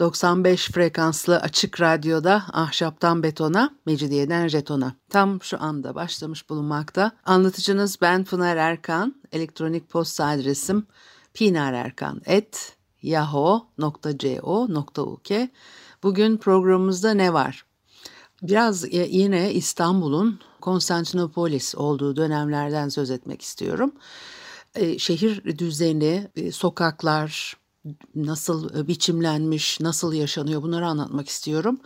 95 frekanslı açık radyoda ahşaptan betona, mecidiyeden jetona. Tam şu anda başlamış bulunmakta. Anlatıcınız ben Pınar Erkan. Elektronik posta adresim pinarerkan.yahoo.co.uk Bugün programımızda ne var? Biraz yine İstanbul'un Konstantinopolis olduğu dönemlerden söz etmek istiyorum. E, şehir düzeni, e, sokaklar nasıl e, biçimlenmiş, nasıl yaşanıyor bunları anlatmak istiyorum.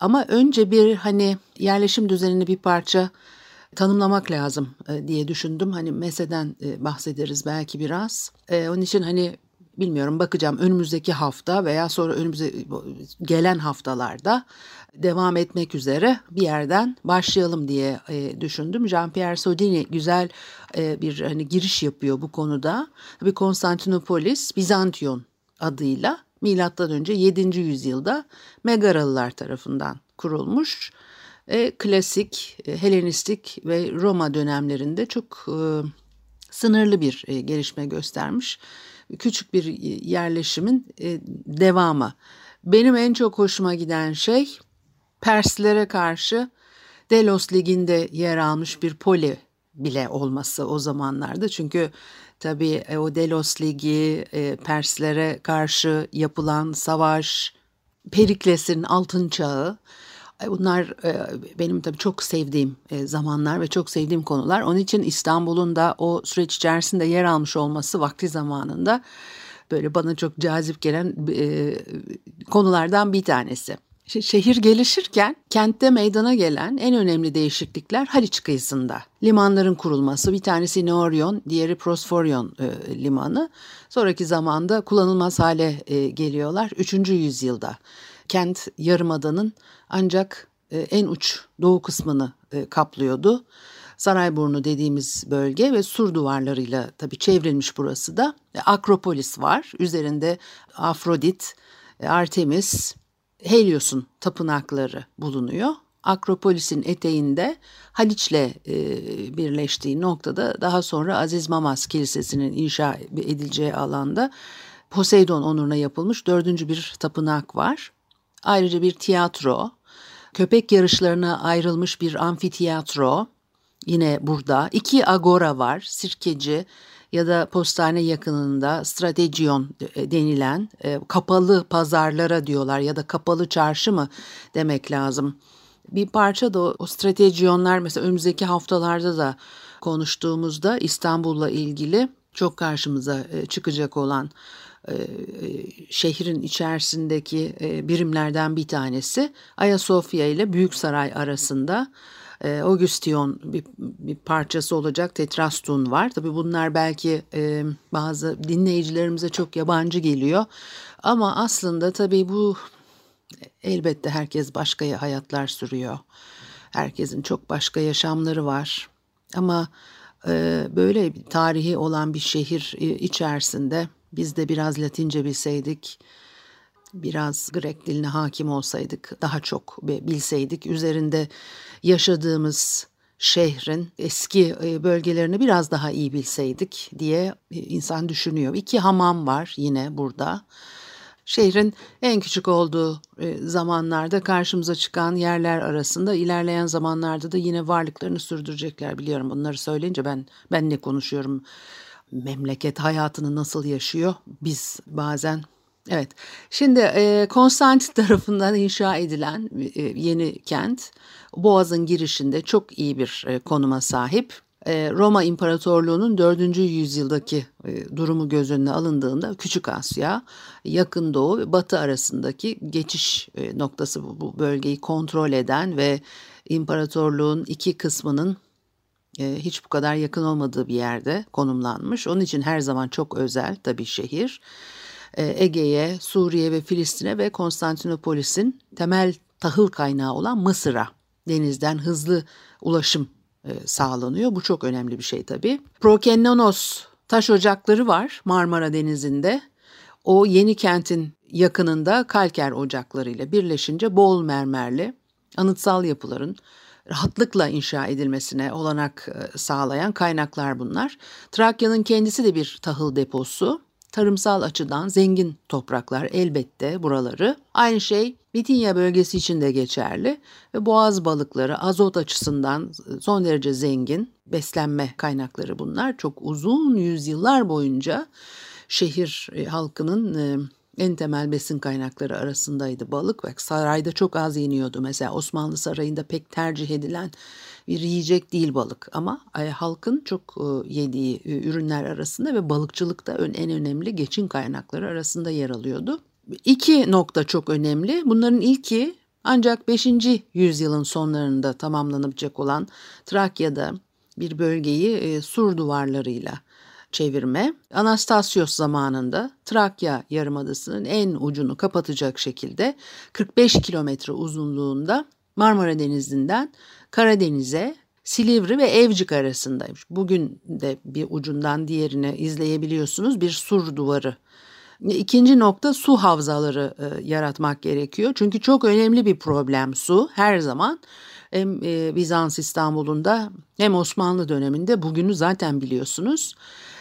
Ama önce bir hani yerleşim düzenini bir parça tanımlamak lazım diye düşündüm. Hani meseden bahsederiz belki biraz. Onun için hani bilmiyorum bakacağım önümüzdeki hafta veya sonra önümüze gelen haftalarda devam etmek üzere bir yerden başlayalım diye e, düşündüm. Jean-Pierre Sodini güzel e, bir hani giriş yapıyor bu konuda. Bir Konstantinopolis Bizantiyon adıyla milattan önce 7. yüzyılda Megaralılar tarafından kurulmuş. E, klasik e, Helenistik ve Roma dönemlerinde çok e, sınırlı bir e, gelişme göstermiş. Küçük bir yerleşimin e, devamı. Benim en çok hoşuma giden şey Perslere karşı Delos Ligi'nde yer almış bir poli bile olması o zamanlarda. Çünkü tabii e, o Delos Ligi, e, Perslere karşı yapılan savaş, Perikles'in altın çağı, e, bunlar benim tabii çok sevdiğim zamanlar ve çok sevdiğim konular. Onun için İstanbul'un da o süreç içerisinde yer almış olması vakti zamanında böyle bana çok cazip gelen konulardan bir tanesi. Şehir gelişirken kentte meydana gelen en önemli değişiklikler Haliç kıyısında. Limanların kurulması, bir tanesi Neorion, diğeri Prosforion e, limanı. Sonraki zamanda kullanılmaz hale e, geliyorlar. Üçüncü yüzyılda kent yarımadanın ancak e, en uç doğu kısmını e, kaplıyordu. Sarayburnu dediğimiz bölge ve sur duvarlarıyla tabii çevrilmiş burası da. E, Akropolis var. Üzerinde Afrodit, e, Artemis, Helios'un tapınakları bulunuyor. Akropolis'in eteğinde Haliç'le e, birleştiği noktada daha sonra Aziz Mamas Kilisesi'nin inşa edileceği alanda Poseidon onuruna yapılmış dördüncü bir tapınak var. Ayrıca bir tiyatro, köpek yarışlarına ayrılmış bir amfiteyatro yine burada. İki agora var, sirkeci, ya da postane yakınında stratejiyon e, denilen e, kapalı pazarlara diyorlar ya da kapalı çarşı mı demek lazım. Bir parça da o, o stratejiyonlar mesela önümüzdeki haftalarda da konuştuğumuzda İstanbul'la ilgili çok karşımıza e, çıkacak olan şehrin içerisindeki birimlerden bir tanesi Ayasofya ile Büyük Saray arasında e, Augustion bir, bir parçası olacak Tetrastun var. Tabii bunlar belki e, bazı dinleyicilerimize çok yabancı geliyor. Ama aslında tabii bu elbette herkes başka hayatlar sürüyor. Herkesin çok başka yaşamları var. Ama e, böyle tarihi olan bir şehir e, içerisinde biz de biraz Latince bilseydik biraz Grek diline hakim olsaydık, daha çok bilseydik, üzerinde yaşadığımız şehrin eski e, bölgelerini biraz daha iyi bilseydik diye e, insan düşünüyor. İki hamam var yine burada. Şehrin en küçük olduğu e, zamanlarda karşımıza çıkan yerler arasında ilerleyen zamanlarda da yine varlıklarını sürdürecekler biliyorum. Bunları söyleyince ben ben ne konuşuyorum? Memleket hayatını nasıl yaşıyor? Biz bazen Evet, şimdi e, Konstantin tarafından inşa edilen e, yeni kent Boğaz'ın girişinde çok iyi bir e, konuma sahip. E, Roma İmparatorluğu'nun 4. yüzyıldaki e, durumu göz önüne alındığında Küçük Asya, Yakın Doğu ve Batı arasındaki geçiş e, noktası bu, bu bölgeyi kontrol eden ve imparatorluğun iki kısmının e, hiç bu kadar yakın olmadığı bir yerde konumlanmış. Onun için her zaman çok özel tabii şehir. E, Ege'ye, Suriye ve Filistin'e ve Konstantinopolis'in temel tahıl kaynağı olan Mısır'a denizden hızlı ulaşım e, sağlanıyor. Bu çok önemli bir şey tabii. Prokennonos taş ocakları var Marmara Denizi'nde. O yeni kentin yakınında kalker ocaklarıyla birleşince bol mermerli anıtsal yapıların rahatlıkla inşa edilmesine olanak e, sağlayan kaynaklar bunlar. Trakya'nın kendisi de bir tahıl deposu. Tarımsal açıdan zengin topraklar elbette buraları. Aynı şey Bitinya bölgesi için de geçerli ve boğaz balıkları azot açısından son derece zengin beslenme kaynakları bunlar. Çok uzun yüzyıllar boyunca şehir e, halkının e, en temel besin kaynakları arasındaydı balık ve sarayda çok az yeniyordu. Mesela Osmanlı Sarayı'nda pek tercih edilen bir yiyecek değil balık ama e, halkın çok e, yediği e, ürünler arasında ve balıkçılık da en önemli geçin kaynakları arasında yer alıyordu. İki nokta çok önemli. Bunların ilki ancak 5. yüzyılın sonlarında tamamlanabilecek olan Trakya'da bir bölgeyi sur duvarlarıyla çevirme Anastasios zamanında Trakya Yarımadası'nın en ucunu kapatacak şekilde 45 kilometre uzunluğunda Marmara Denizi'nden Karadeniz'e Silivri ve Evcik arasındaymış. Bugün de bir ucundan diğerine izleyebiliyorsunuz bir sur duvarı. İkinci nokta su havzaları e, yaratmak gerekiyor. Çünkü çok önemli bir problem su her zaman. Hem e, Bizans İstanbul'unda hem Osmanlı döneminde bugünü zaten biliyorsunuz.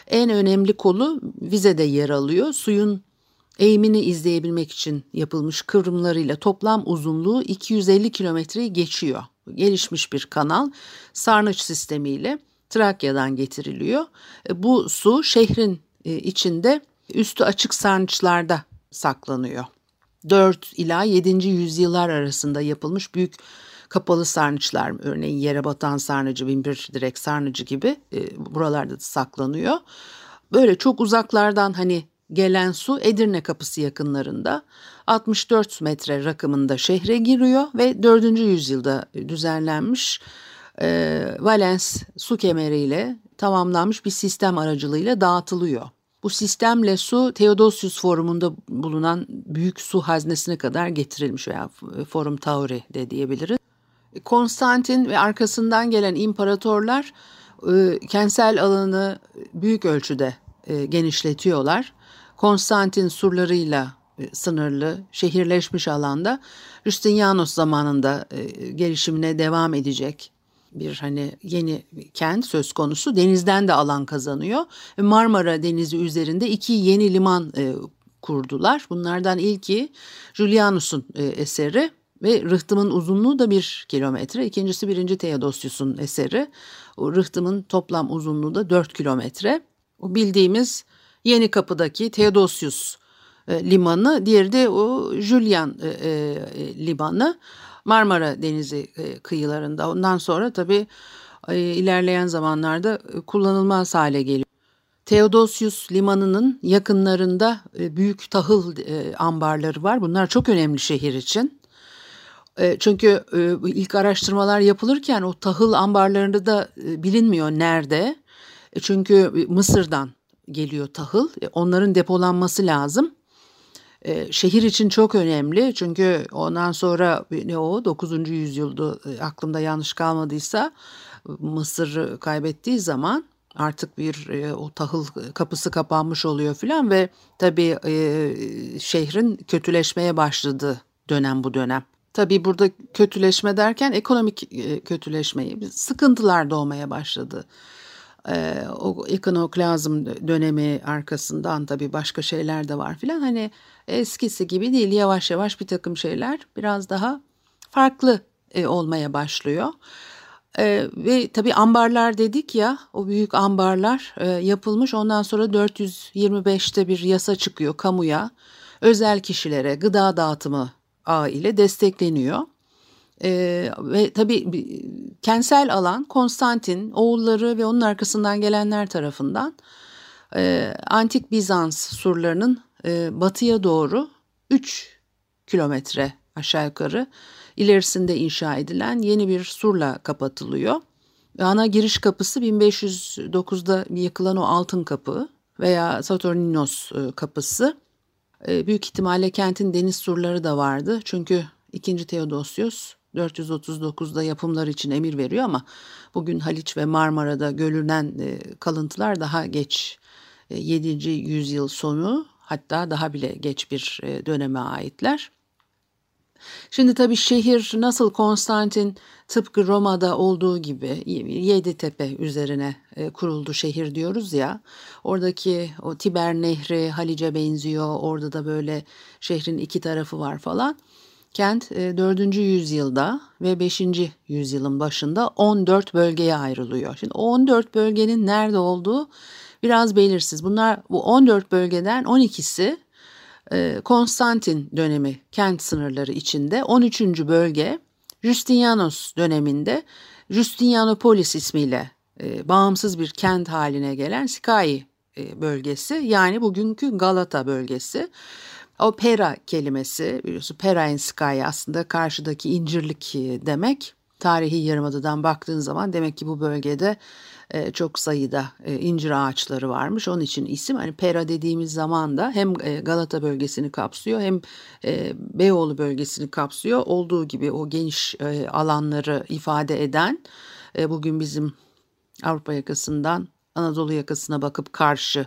En önemli kolu vizede yer alıyor. Suyun eğimini izleyebilmek için yapılmış kıvrımlarıyla toplam uzunluğu 250 kilometreyi geçiyor. Gelişmiş bir kanal sarnıç sistemiyle Trakya'dan getiriliyor. E, bu su şehrin e, içinde üstü açık sarnıçlarda saklanıyor. 4 ila 7. yüzyıllar arasında yapılmış büyük kapalı sarnıçlar örneğin yere batan sarnıcı, binbir direk sarnıcı gibi e, buralarda da saklanıyor. Böyle çok uzaklardan hani gelen su Edirne kapısı yakınlarında 64 metre rakımında şehre giriyor ve 4. yüzyılda düzenlenmiş e, Valens su kemeriyle tamamlanmış bir sistem aracılığıyla dağıtılıyor. Bu sistemle su Theodosius Forum'unda bulunan büyük su haznesine kadar getirilmiş veya Forum Tauri de diyebiliriz. Konstantin ve arkasından gelen imparatorlar e, kentsel alanı büyük ölçüde e, genişletiyorlar. Konstantin surlarıyla e, sınırlı, şehirleşmiş alanda Justinianus zamanında gelişimine devam edecek bir hani yeni kent söz konusu. Denizden de alan kazanıyor. Marmara Denizi üzerinde iki yeni liman kurdular. Bunlardan ilki Julianus'un eseri ve rıhtımın uzunluğu da bir kilometre. İkincisi birinci Theodosius'un eseri. O rıhtımın toplam uzunluğu da dört kilometre. O bildiğimiz Yeni Kapı'daki Theodosius e, limanı, diğeri de o Julian e, e, limanı Marmara Denizi kıyılarında. Ondan sonra tabii ilerleyen zamanlarda kullanılmaz hale geliyor. Theodosius limanının yakınlarında büyük tahıl ambarları var. Bunlar çok önemli şehir için. E, çünkü e, ilk araştırmalar yapılırken o tahıl ambarlarında da e, bilinmiyor nerede. Çünkü Mısır'dan geliyor tahıl. Onların depolanması lazım. Şehir için çok önemli çünkü ondan sonra ne o 9. yüzyılda aklımda yanlış kalmadıysa Mısır kaybettiği zaman artık bir o tahıl kapısı kapanmış oluyor filan ve tabii şehrin kötüleşmeye başladığı dönem bu dönem. Tabii burada kötüleşme derken ekonomik e, kötüleşmeyi, sıkıntılar doğmaya başladı. Ee, o ikonoklazm dönemi arkasından tabii başka şeyler de var filan. Hani eskisi gibi değil yavaş yavaş bir takım şeyler biraz daha farklı e, olmaya başlıyor. Ee, ve tabii ambarlar dedik ya o büyük ambarlar e, yapılmış ondan sonra 425'te bir yasa çıkıyor kamuya özel kişilere gıda dağıtımı ağı ile destekleniyor. Ee, ve tabii kentsel alan Konstantin, oğulları ve onun arkasından gelenler tarafından e, antik Bizans surlarının e, batıya doğru 3 kilometre aşağı yukarı ilerisinde inşa edilen yeni bir surla kapatılıyor. Ana giriş kapısı 1509'da yıkılan o altın kapı veya Saturninos e, kapısı. E, büyük ihtimalle kentin deniz surları da vardı. Çünkü 2. Theodosius 439'da yapımlar için emir veriyor ama bugün Haliç ve Marmara'da görülen e, kalıntılar daha geç 7. yüzyıl sonu hatta daha bile geç bir döneme aitler. Şimdi tabii şehir nasıl Konstantin tıpkı Roma'da olduğu gibi yedi tepe üzerine e, kuruldu şehir diyoruz ya. Oradaki o Tiber Nehri Halice benziyor. Orada da böyle şehrin iki tarafı var falan. Kent 4. E, yüzyılda ve 5. yüzyılın başında 14 bölgeye ayrılıyor. Şimdi 14 bölgenin nerede olduğu biraz belirsiz. Bunlar bu 14 bölgeden 12'si e, Konstantin dönemi kent sınırları içinde 13. bölge Justinianus döneminde Justinianopolis ismiyle e, bağımsız bir kent haline gelen Sikai e, bölgesi yani bugünkü Galata bölgesi. O pera kelimesi biliyorsun pera in sky aslında karşıdaki incirlik demek. Tarihi yarımadadan baktığın zaman demek ki bu bölgede e, çok sayıda e, incir ağaçları varmış. Onun için isim hani Pera dediğimiz zaman da hem e, Galata bölgesini kapsıyor hem e, Beyoğlu bölgesini kapsıyor. Olduğu gibi o geniş alanları ifade eden bugün bizim Avrupa yakasından Anadolu yakasına bakıp karşı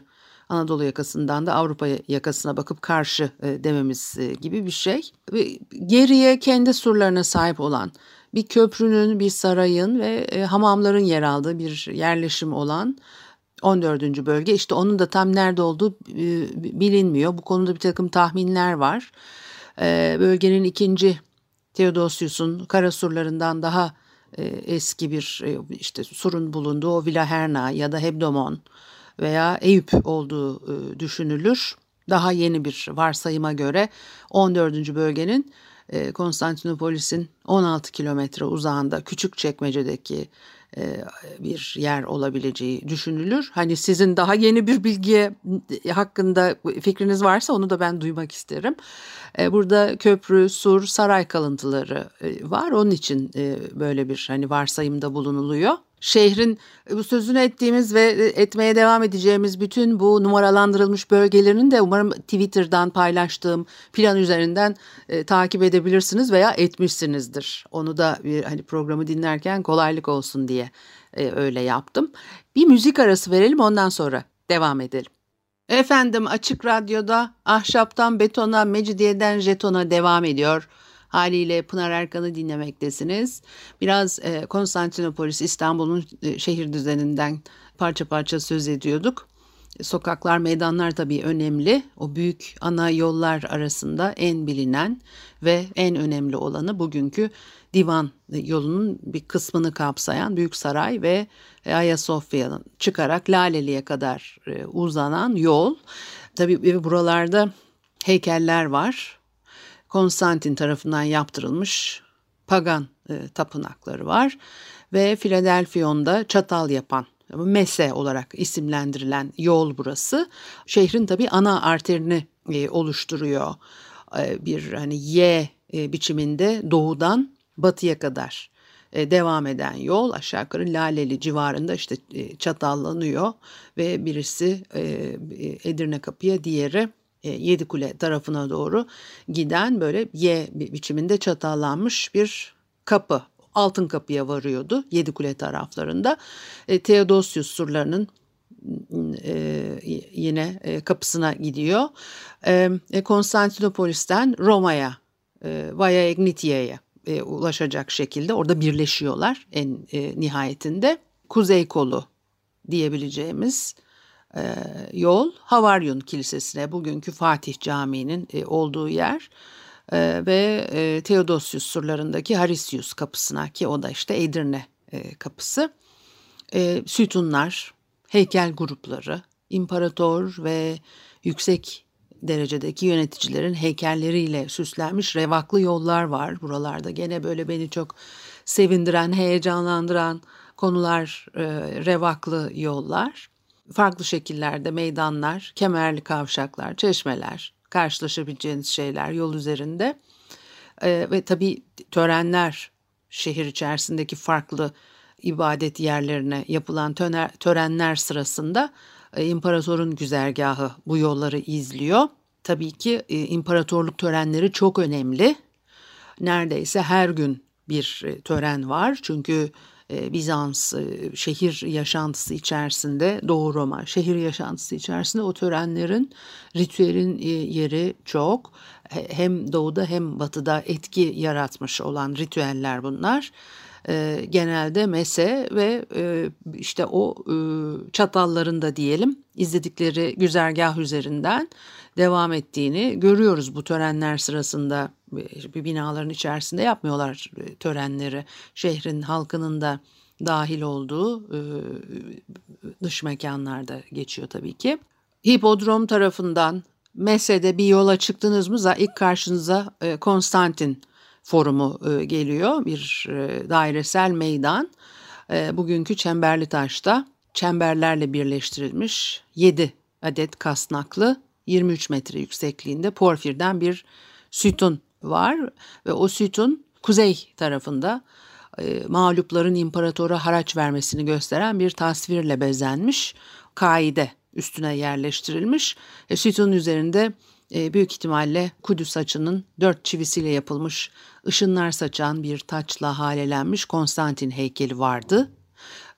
Anadolu yakasından da Avrupa yakasına bakıp karşı dememiz gibi bir şey. Geriye kendi surlarına sahip olan bir köprünün, bir sarayın ve e, hamamların yer aldığı bir yerleşim olan 14. bölge. İşte onun da tam nerede olduğu bilinmiyor. Bu konuda bir takım tahminler var. Bölgenin ikinci Theodosius'un kara surlarından daha eski bir işte surun bulunduğu o Villa Herna ya da Hebdomon veya Eyüp olduğu e, düşünülür. Daha yeni bir varsayıma göre 14. bölgenin e, Konstantinopolis'in 16 kilometre uzağında küçük çekmecedeki e, bir yer olabileceği düşünülür. Hani sizin daha yeni bir bilgiye hakkında fikriniz varsa onu da ben duymak isterim. Burada köprü, sur, saray kalıntıları var. Onun için böyle bir hani varsayımda bulunuluyor şehrin e, sözünü ettiğimiz ve e, etmeye devam edeceğimiz bütün bu numaralandırılmış bölgelerini de umarım Twitter'dan paylaştığım plan üzerinden e, takip edebilirsiniz veya etmişsinizdir. Onu da bir hani programı dinlerken kolaylık olsun diye e, öyle yaptım. Bir müzik arası verelim ondan sonra devam edelim. Efendim Açık Radyo'da ahşaptan betona, mecidiyeden jetona devam ediyor. Haliyle Pınar Erkan'ı dinlemektesiniz. Biraz e, Konstantinopolis İstanbul'un e, şehir düzeninden parça parça söz ediyorduk. Sokaklar, meydanlar tabii önemli. O büyük ana yollar arasında en bilinen ve en önemli olanı bugünkü divan yolunun bir kısmını kapsayan Büyük Saray ve Ayasofya'nın çıkarak Laleli'ye kadar e, uzanan yol. Tabii buralarda heykeller var. Konstantin tarafından yaptırılmış pagan e, tapınakları var ve Philadelphion'da çatal yapan Mese olarak isimlendirilen yol burası. Şehrin tabi ana arterini e, oluşturuyor. E, bir hani Y e, biçiminde doğudan batıya kadar e, devam eden yol aşağı yukarı Laleli civarında işte e, çatallanıyor ve birisi e, Edirne Kapı'ya diğeri e, Yedikule tarafına doğru giden böyle Y biçiminde çatallanmış bir kapı. Altın kapıya varıyordu Yedikule taraflarında. E, Theodosius surlarının e, yine e, kapısına gidiyor. Konstantinopolis'ten Roma'ya, e, Via Egnitia'ya ulaşacak şekilde orada birleşiyorlar en nihayetinde. Kuzey kolu diyebileceğimiz e, yol Havaryun Kilisesi'ne bugünkü Fatih Camii'nin e, olduğu yer e, ve e, Theodosius surlarındaki Harisius kapısına ki o da işte Edirne e, kapısı. E, sütunlar, heykel grupları, imparator ve yüksek derecedeki yöneticilerin heykelleriyle süslenmiş revaklı yollar var buralarda. Gene böyle beni çok sevindiren, heyecanlandıran konular, e, revaklı yollar farklı şekillerde meydanlar, kemerli kavşaklar, çeşmeler, karşılaşabileceğiniz şeyler yol üzerinde. Ee, ve tabii törenler şehir içerisindeki farklı ibadet yerlerine yapılan törenler sırasında e, imparatorun güzergahı bu yolları izliyor. tabii ki e, imparatorluk törenleri çok önemli. Neredeyse her gün bir e, tören var. Çünkü e, Bizans e, şehir yaşantısı içerisinde Doğu Roma şehir yaşantısı içerisinde o törenlerin ritüelin e, yeri çok hem doğuda hem batıda etki yaratmış olan ritüeller bunlar. Genelde mese ve işte o çatallarında diyelim izledikleri güzergah üzerinden devam ettiğini görüyoruz bu törenler sırasında bir binaların içerisinde yapmıyorlar e, törenleri. Şehrin halkının da dahil olduğu e, dış mekanlarda geçiyor tabii ki. Hipodrom tarafından Mese'de bir yola çıktınız mı ilk karşınıza e, Konstantin Forumu geliyor. Bir dairesel meydan. Bugünkü Çemberli Taş'ta çemberlerle birleştirilmiş 7 adet kasnaklı 23 metre yüksekliğinde porfirden bir sütun var ve o sütun kuzey tarafında e, mağlupların imparatora haraç vermesini gösteren bir tasvirle bezenmiş kaide üstüne yerleştirilmiş. E, sütunun üzerinde e, büyük ihtimalle Kudüs açının dört çivisiyle yapılmış ışınlar saçan bir taçla halelenmiş Konstantin heykeli vardı.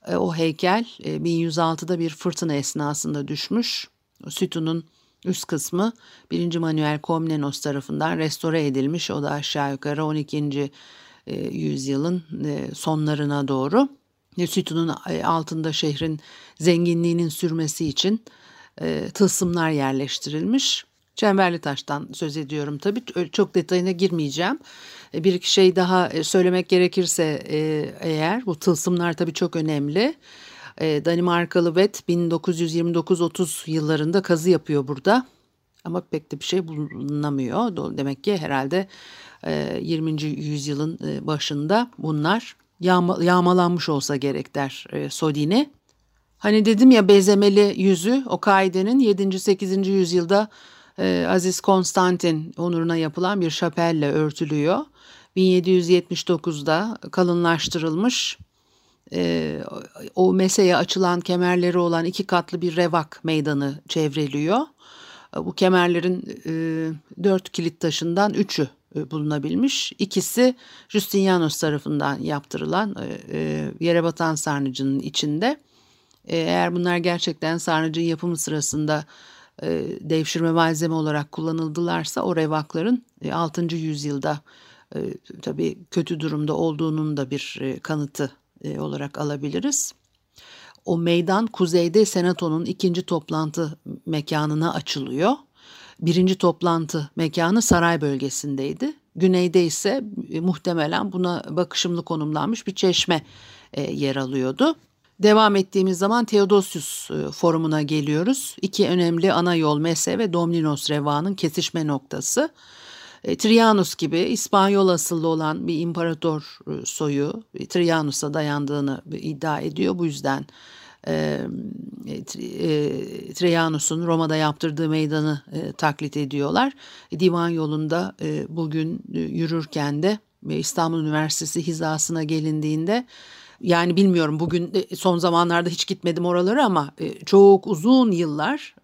E, o heykel e, 1106'da bir fırtına esnasında düşmüş. Sütunun Üst kısmı 1. Manuel Komnenos tarafından restore edilmiş. O da aşağı yukarı 12. E, yüzyılın e, sonlarına doğru. Sütunun e, altında şehrin zenginliğinin sürmesi için tılsımlar yerleştirilmiş. Çemberli taştan söz ediyorum tabii. Çok detayına girmeyeceğim. Bir iki şey daha söylemek gerekirse eğer bu tılsımlar tabii çok önemli. E, Danimarkalı Vet 1929-30 yıllarında kazı yapıyor burada. Ama pek de bir şey bulunamıyor. Demek ki herhalde 20. E, yüzyılın e, başında bunlar yağma, yağmalanmış olsa gerek der Sodini. Hani dedim ya bezemeli yüzü o kaidenin 7. 8. yüzyılda Aziz Konstantin onuruna yapılan bir şapelle örtülüyor. 1779'da kalınlaştırılmış e, o meseye açılan kemerleri olan iki katlı bir revak meydanı çevreliyor. Bu kemerlerin e, dört kilit taşından üçü e, bulunabilmiş. İkisi Justinianus tarafından yaptırılan e, e, yere batan sarnıcının içinde. E, eğer bunlar gerçekten sarnıcın yapımı sırasında e, devşirme malzeme olarak kullanıldılarsa o revakların e, 6. yüzyılda e, tabii kötü durumda olduğunun da bir e, kanıtı e, olarak alabiliriz. O meydan kuzeyde senatonun ikinci toplantı mekanına açılıyor. Birinci toplantı mekanı saray bölgesindeydi. Güneyde ise e, muhtemelen buna bakışımlı konumlanmış bir çeşme e, yer alıyordu. Devam ettiğimiz zaman Theodosius forumuna geliyoruz. İki önemli ana yol Mese ve Domninos Reva'nın kesişme noktası. E, Trianus gibi İspanyol asıllı olan bir imparator e, soyu e, Trianus'a dayandığını iddia ediyor. Bu yüzden e, Trianus'un Roma'da yaptırdığı meydanı taklit ediyorlar. Divan yolunda bugün yürürken de İstanbul Üniversitesi hizasına gelindiğinde yani bilmiyorum bugün son zamanlarda hiç gitmedim oraları ama çok uzun yıllar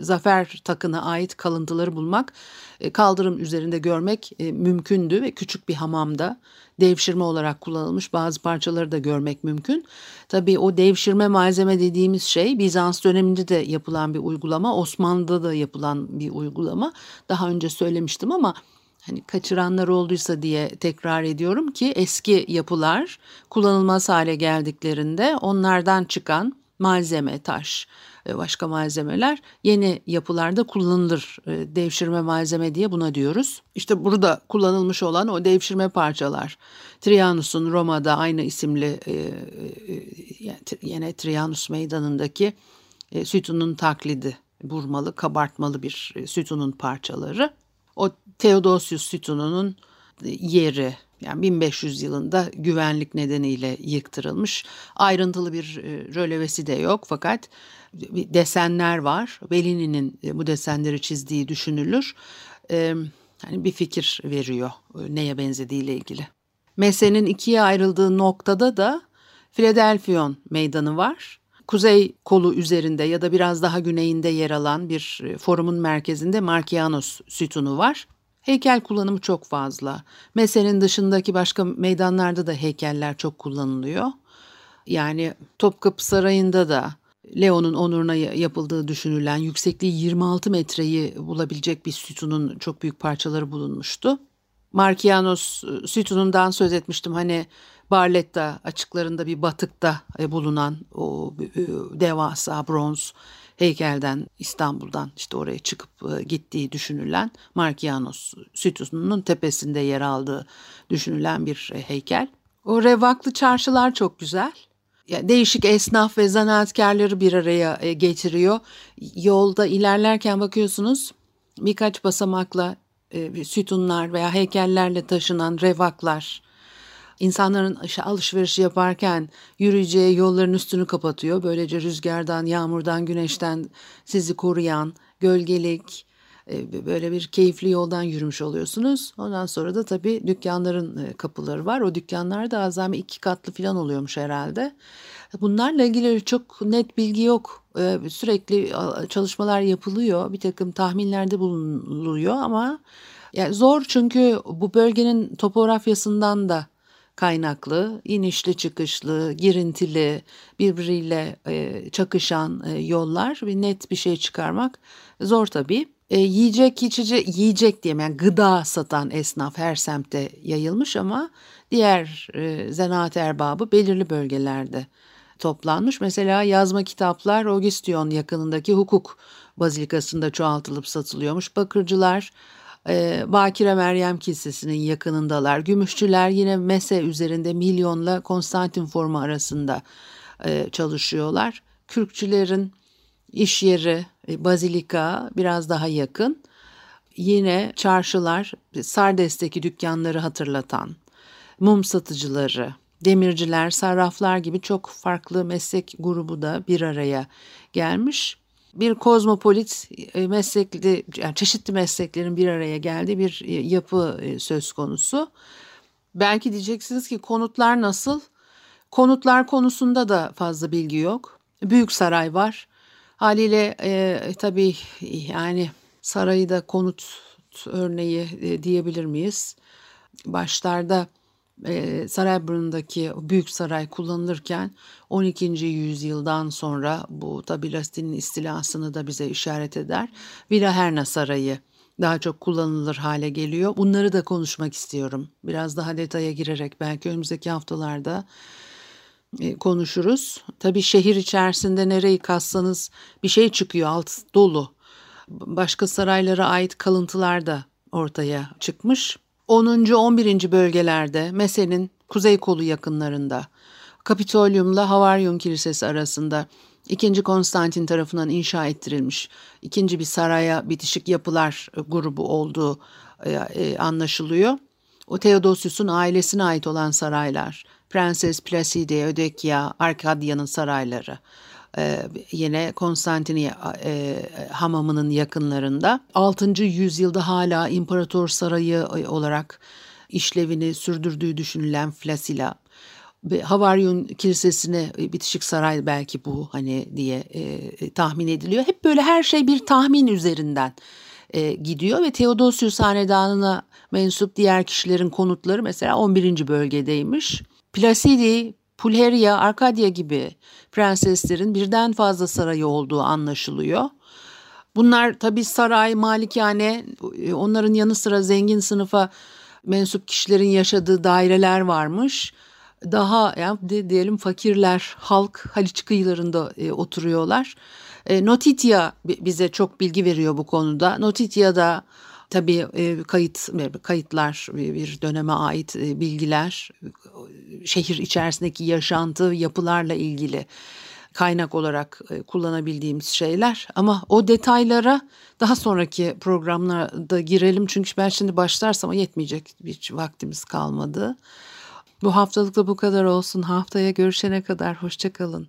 Zafer Takı'na ait kalıntıları bulmak e, kaldırım üzerinde görmek e, mümkündü ve küçük bir hamamda devşirme olarak kullanılmış bazı parçaları da görmek mümkün. Tabii o devşirme malzeme dediğimiz şey Bizans döneminde de yapılan bir uygulama, Osmanlı'da da yapılan bir uygulama. Daha önce söylemiştim ama hani kaçıranlar olduysa diye tekrar ediyorum ki eski yapılar kullanılmaz hale geldiklerinde onlardan çıkan malzeme, taş, başka malzemeler yeni yapılarda kullanılır. E, devşirme malzeme diye buna diyoruz. İşte burada kullanılmış olan o devşirme parçalar. Trianus'un Roma'da aynı isimli e, e, yine Trianus meydanındaki sütunun taklidi. Burmalı, kabartmalı bir sütunun parçaları. O Theodosius sütununun yeri yani 1500 yılında güvenlik nedeniyle yıktırılmış. Ayrıntılı bir rölevesi de yok fakat desenler var. Bellini'nin e, bu desenleri çizdiği düşünülür. Ee, hani bir fikir veriyor e, neye benzediğiyle ilgili. Mese'nin ikiye ayrıldığı noktada da Philadelphion meydanı var. Kuzey kolu üzerinde ya da biraz daha güneyinde yer alan bir e, forumun merkezinde Markianos sütunu var. Heykel kullanımı çok fazla. Mesenin dışındaki başka meydanlarda da heykeller çok kullanılıyor. Yani Topkapı Sarayı'nda da Leo'nun onuruna yapıldığı düşünülen yüksekliği 26 metreyi bulabilecek bir sütunun çok büyük parçaları bulunmuştu. Markianos e, sütunundan söz etmiştim. Hani Barletta açıklarında bir batıkta e, bulunan o e, devasa bronz heykelden İstanbul'dan işte oraya çıkıp gittiği düşünülen Markianos sütununun tepesinde yer aldığı düşünülen bir heykel. O revaklı çarşılar çok güzel yani değişik esnaf ve zanaatkarları bir araya e, getiriyor. Yolda ilerlerken bakıyorsunuz birkaç basamakla e, sütunlar veya heykellerle taşınan revaklar insanların alışveriş yaparken yürüyeceği yolların üstünü kapatıyor. Böylece rüzgardan, yağmurdan, güneşten sizi koruyan gölgelik, e, böyle bir keyifli yoldan yürümüş oluyorsunuz. Ondan sonra da tabii dükkanların e, kapıları var. O dükkanlar da azami iki katlı falan oluyormuş herhalde. Bunlarla ilgili çok net bilgi yok. E, sürekli çalışmalar yapılıyor. Bir takım tahminlerde bulunuluyor ama yani zor çünkü bu bölgenin topografyasından da kaynaklı, inişli çıkışlı, girintili, birbiriyle çakışan yollar ve net bir şey çıkarmak zor tabii. E, yiyecek içecek yiyecek diye yani gıda satan esnaf her semtte yayılmış ama diğer e, zanaat erbabı belirli bölgelerde toplanmış. Mesela yazma kitaplar Augustion yakınındaki hukuk bazilikasında çoğaltılıp satılıyormuş. Bakırcılar e, Bakire Meryem Kilisesi'nin yakınındalar. Gümüşçüler yine Mese üzerinde milyonla Konstantin formu arasında e, çalışıyorlar. Kürkçülerin iş yeri e, bazilika biraz daha yakın. Yine çarşılar Sardes'teki dükkanları hatırlatan, mum satıcıları, demirciler, sarraflar gibi çok farklı meslek grubu da bir araya gelmiş. Bir kozmopolit e, meslekli, yani çeşitli mesleklerin bir araya geldiği bir e, yapı söz konusu. Belki diyeceksiniz ki konutlar nasıl? Konutlar konusunda da fazla bilgi yok. Büyük saray var. Haliyle e, tabii yani sarayı da konut örneği e, diyebilir miyiz? Başlarda e, Sarayburnu'ndaki büyük saray kullanılırken 12. yüzyıldan sonra bu tabi Latin'in istilasını da bize işaret eder. Villa Herna Sarayı daha çok kullanılır hale geliyor. Bunları da konuşmak istiyorum. Biraz daha detaya girerek belki önümüzdeki haftalarda e, konuşuruz. Tabii şehir içerisinde nereyi kassanız bir şey çıkıyor alt dolu. Başka saraylara ait kalıntılar da ortaya çıkmış. 10. 11. bölgelerde Mese'nin kuzey kolu yakınlarında Kapitolyum'la Havaryum Kilisesi arasında ikinci Konstantin tarafından inşa ettirilmiş ikinci bir saraya bitişik yapılar grubu olduğu e, anlaşılıyor. O Theodosius'un ailesine ait olan saraylar Prenses Placide, Ödekya, Arkadya'nın sarayları. Ee, yine Konstantiniye e, hamamının yakınlarında. 6. yüzyılda hala imparator sarayı e, olarak işlevini sürdürdüğü düşünülen Flasila. Havaryun Kilisesi'ne e, bitişik saray belki bu hani diye e, tahmin ediliyor. Hep böyle her şey bir tahmin üzerinden e, gidiyor ve Theodosius hanedanına mensup diğer kişilerin konutları mesela 11. bölgedeymiş. Placidi, Pulheria, Arkadia gibi prenseslerin birden fazla sarayı olduğu anlaşılıyor. Bunlar tabi saray, malikane, onların yanı sıra zengin sınıfa mensup kişilerin yaşadığı daireler varmış. Daha yani diyelim fakirler, halk Haliç kıyılarında e, oturuyorlar. E, Notitia bize çok bilgi veriyor bu konuda. Notitia'da Tabii e, kayıt kayıtlar bir döneme ait e, bilgiler, şehir içerisindeki yaşantı, yapılarla ilgili kaynak olarak e, kullanabildiğimiz şeyler. Ama o detaylara daha sonraki programlarda girelim çünkü ben şimdi başlarsam yetmeyecek hiç vaktimiz kalmadı. Bu haftalık da bu kadar olsun. Haftaya görüşene kadar hoşçakalın.